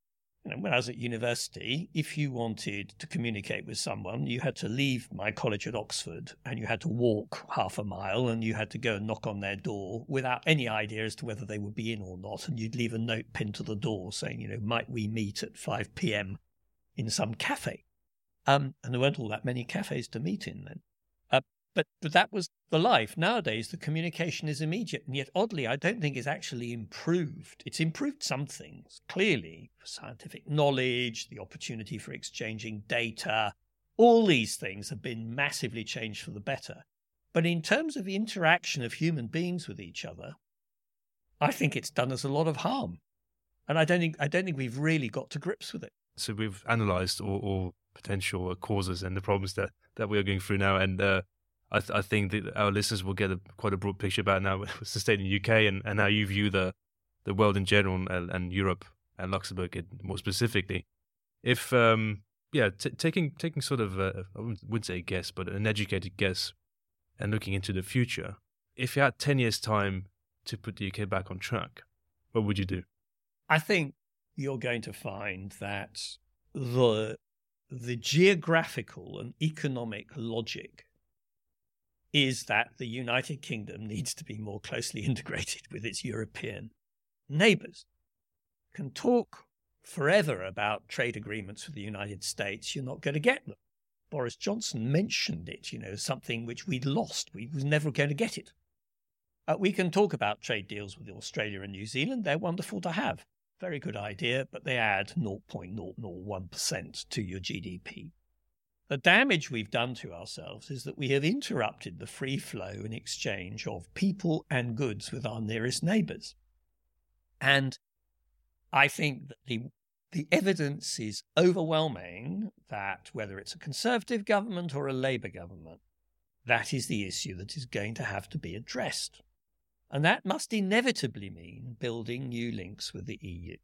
when I was at university, if you wanted to communicate with someone, you had to leave my college at Oxford and you had to walk half a mile and you had to go and knock on their door without any idea as to whether they would be in or not. And you'd leave a note pinned to the door saying, you know, might we meet at 5 p.m. in some cafe? Um, and there weren't all that many cafes to meet in then. But, but that was the life. Nowadays, the communication is immediate. And yet, oddly, I don't think it's actually improved. It's improved some things, clearly, for scientific knowledge, the opportunity for exchanging data. All these things have been massively changed for the better. But in terms of the interaction of human beings with each other, I think it's done us a lot of harm. And I don't think I don't think we've really got to grips with it. So we've analysed all, all, potential causes and the problems that, that we are going through now, and uh, I, th- I think that our listeners will get a, quite a broad picture about now what's the state in the UK and, and how you view the the world in general and, and Europe and Luxembourg more specifically. If um, yeah, t- taking taking sort of a, I wouldn't say a guess, but an educated guess, and looking into the future, if you had ten years' time to put the UK back on track, what would you do? I think you're going to find that the the geographical and economic logic is that the United Kingdom needs to be more closely integrated with its European neighbours. Can talk forever about trade agreements with the United States, you're not going to get them. Boris Johnson mentioned it, you know, something which we'd lost. We was never going to get it. Uh, we can talk about trade deals with Australia and New Zealand. They're wonderful to have. Very good idea, but they add 0.001% to your GDP. The damage we've done to ourselves is that we have interrupted the free flow and exchange of people and goods with our nearest neighbours. And I think that the, the evidence is overwhelming that whether it's a Conservative government or a Labour government, that is the issue that is going to have to be addressed. And that must inevitably mean building new links with the EU.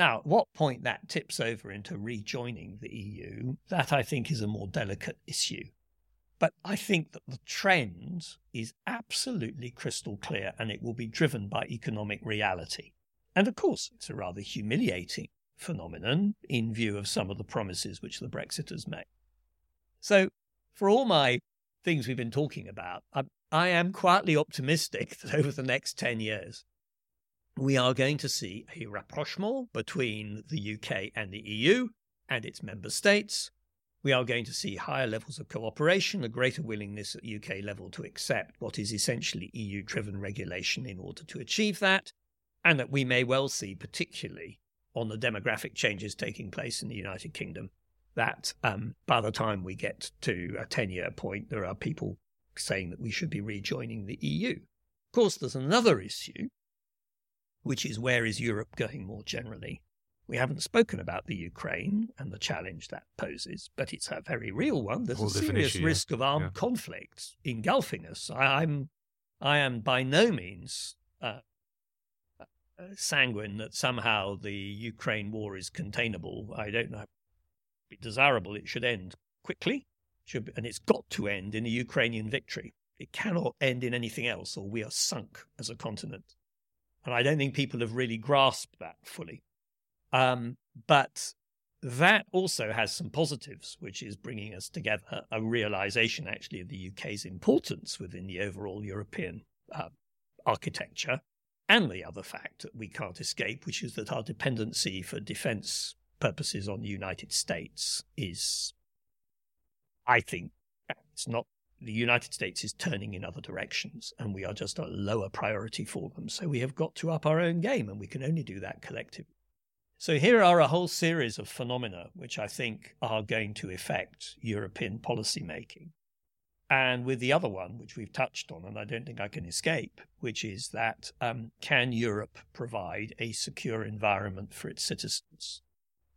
Now, at what point that tips over into rejoining the EU, that I think is a more delicate issue. But I think that the trend is absolutely crystal clear and it will be driven by economic reality. And of course, it's a rather humiliating phenomenon in view of some of the promises which the Brexiters made. So, for all my things we've been talking about, I, I am quietly optimistic that over the next 10 years, we are going to see a rapprochement between the UK and the EU and its member states. We are going to see higher levels of cooperation, a greater willingness at UK level to accept what is essentially EU driven regulation in order to achieve that, and that we may well see, particularly on the demographic changes taking place in the United Kingdom, that um, by the time we get to a 10 year point, there are people saying that we should be rejoining the EU. Of course, there's another issue, which is where is Europe going more generally? We haven't spoken about the Ukraine and the challenge that poses, but it's a very real one. There's a serious issue, risk yeah. of armed yeah. conflict engulfing us. I, am, I am by no means uh, uh, sanguine that somehow the Ukraine war is containable. I don't know. It's desirable it should end quickly, should, and it's got to end in a Ukrainian victory. It cannot end in anything else, or we are sunk as a continent. And I don't think people have really grasped that fully. Um, but that also has some positives, which is bringing us together a realization actually of the UK's importance within the overall European uh, architecture, and the other fact that we can't escape, which is that our dependency for defense purposes on the United States is, I think, it's not. The United States is turning in other directions, and we are just a lower priority for them. So we have got to up our own game, and we can only do that collectively. So here are a whole series of phenomena which I think are going to affect European policymaking. And with the other one, which we've touched on, and I don't think I can escape, which is that um, can Europe provide a secure environment for its citizens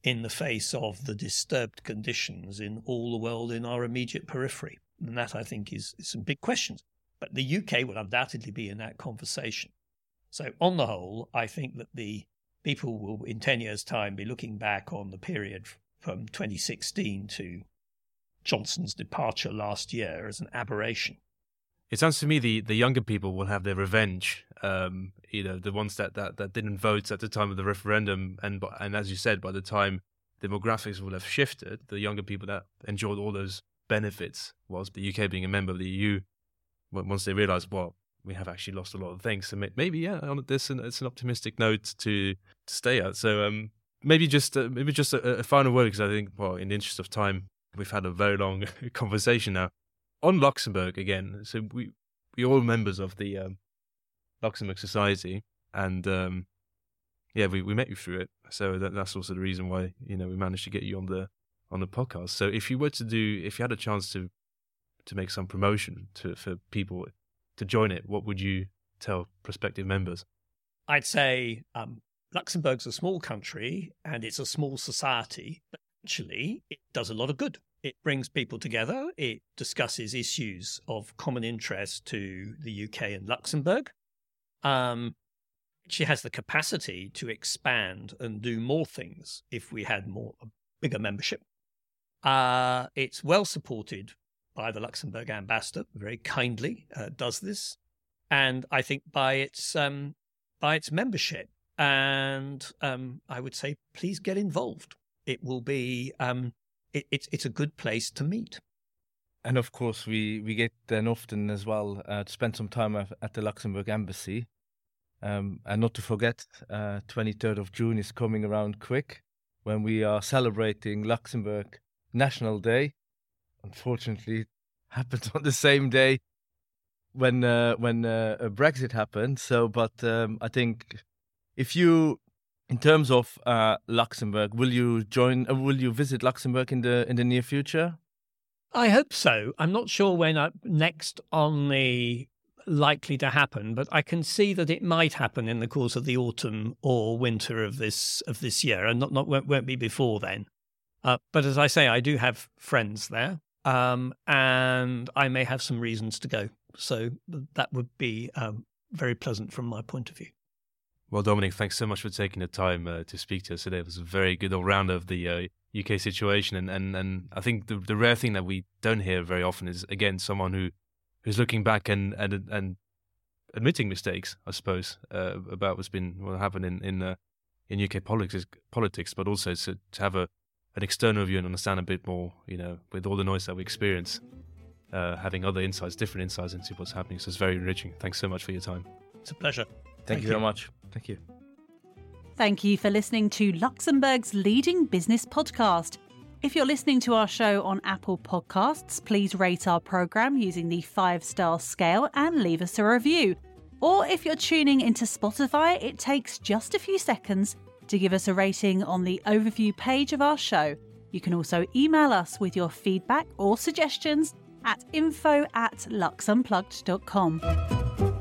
in the face of the disturbed conditions in all the world in our immediate periphery? And that, I think, is, is some big questions. But the UK will undoubtedly be in that conversation. So, on the whole, I think that the people will, in 10 years' time, be looking back on the period from 2016 to Johnson's departure last year as an aberration. It sounds to me the, the younger people will have their revenge. Um, you know, the ones that, that, that didn't vote at the time of the referendum, and and as you said, by the time demographics will have shifted, the younger people that enjoyed all those benefits, whilst the UK being a member of the EU, once they realise, well, we have actually lost a lot of things. So maybe yeah, on this it's an optimistic note to to stay at. So um, maybe just uh, maybe just a, a final word because I think well, in the interest of time, we've had a very long conversation now on Luxembourg again. So we we all members of the um, Luxembourg Society, and um, yeah, we, we met you through it. So that, that's also the reason why you know we managed to get you on the on the podcast. So if you were to do, if you had a chance to to make some promotion to for people to join it, what would you tell prospective members? I'd say um, Luxembourg's a small country and it's a small society, but actually it does a lot of good. It brings people together. It discusses issues of common interest to the UK and Luxembourg. Um, she has the capacity to expand and do more things if we had more a bigger membership. Uh, it's well supported by the Luxembourg ambassador, very kindly uh, does this, and I think by its um, by its membership. And um, I would say, please get involved. It will be um, it, it's it's a good place to meet. And of course, we we get then often as well uh, to spend some time at the Luxembourg embassy. Um, and not to forget, uh, 23rd of June is coming around quick when we are celebrating Luxembourg National Day unfortunately happened on the same day when uh, when uh, Brexit happened. So, but um, I think if you, in terms of uh, Luxembourg, will you join? Uh, will you visit Luxembourg in the in the near future? I hope so. I'm not sure when uh, next on the likely to happen, but I can see that it might happen in the course of the autumn or winter of this of this year, and not not won't, won't be before then. Uh, but as I say, I do have friends there, um, and I may have some reasons to go. So that would be um, very pleasant from my point of view. Well, Dominic, thanks so much for taking the time uh, to speak to us today. It was a very good all round of the uh, UK situation, and, and, and I think the the rare thing that we don't hear very often is again someone who who's looking back and and and admitting mistakes, I suppose, uh, about what's been what happened in in uh, in UK politics, politics, but also to, to have a an external view and understand a bit more, you know, with all the noise that we experience, uh, having other insights, different insights into what's happening. So it's very enriching. Thanks so much for your time. It's a pleasure. Thank, Thank you, you very much. Thank you. Thank you for listening to Luxembourg's leading business podcast. If you're listening to our show on Apple Podcasts, please rate our programme using the five star scale and leave us a review. Or if you're tuning into Spotify, it takes just a few seconds to give us a rating on the overview page of our show. You can also email us with your feedback or suggestions at info at luxunplugged.com.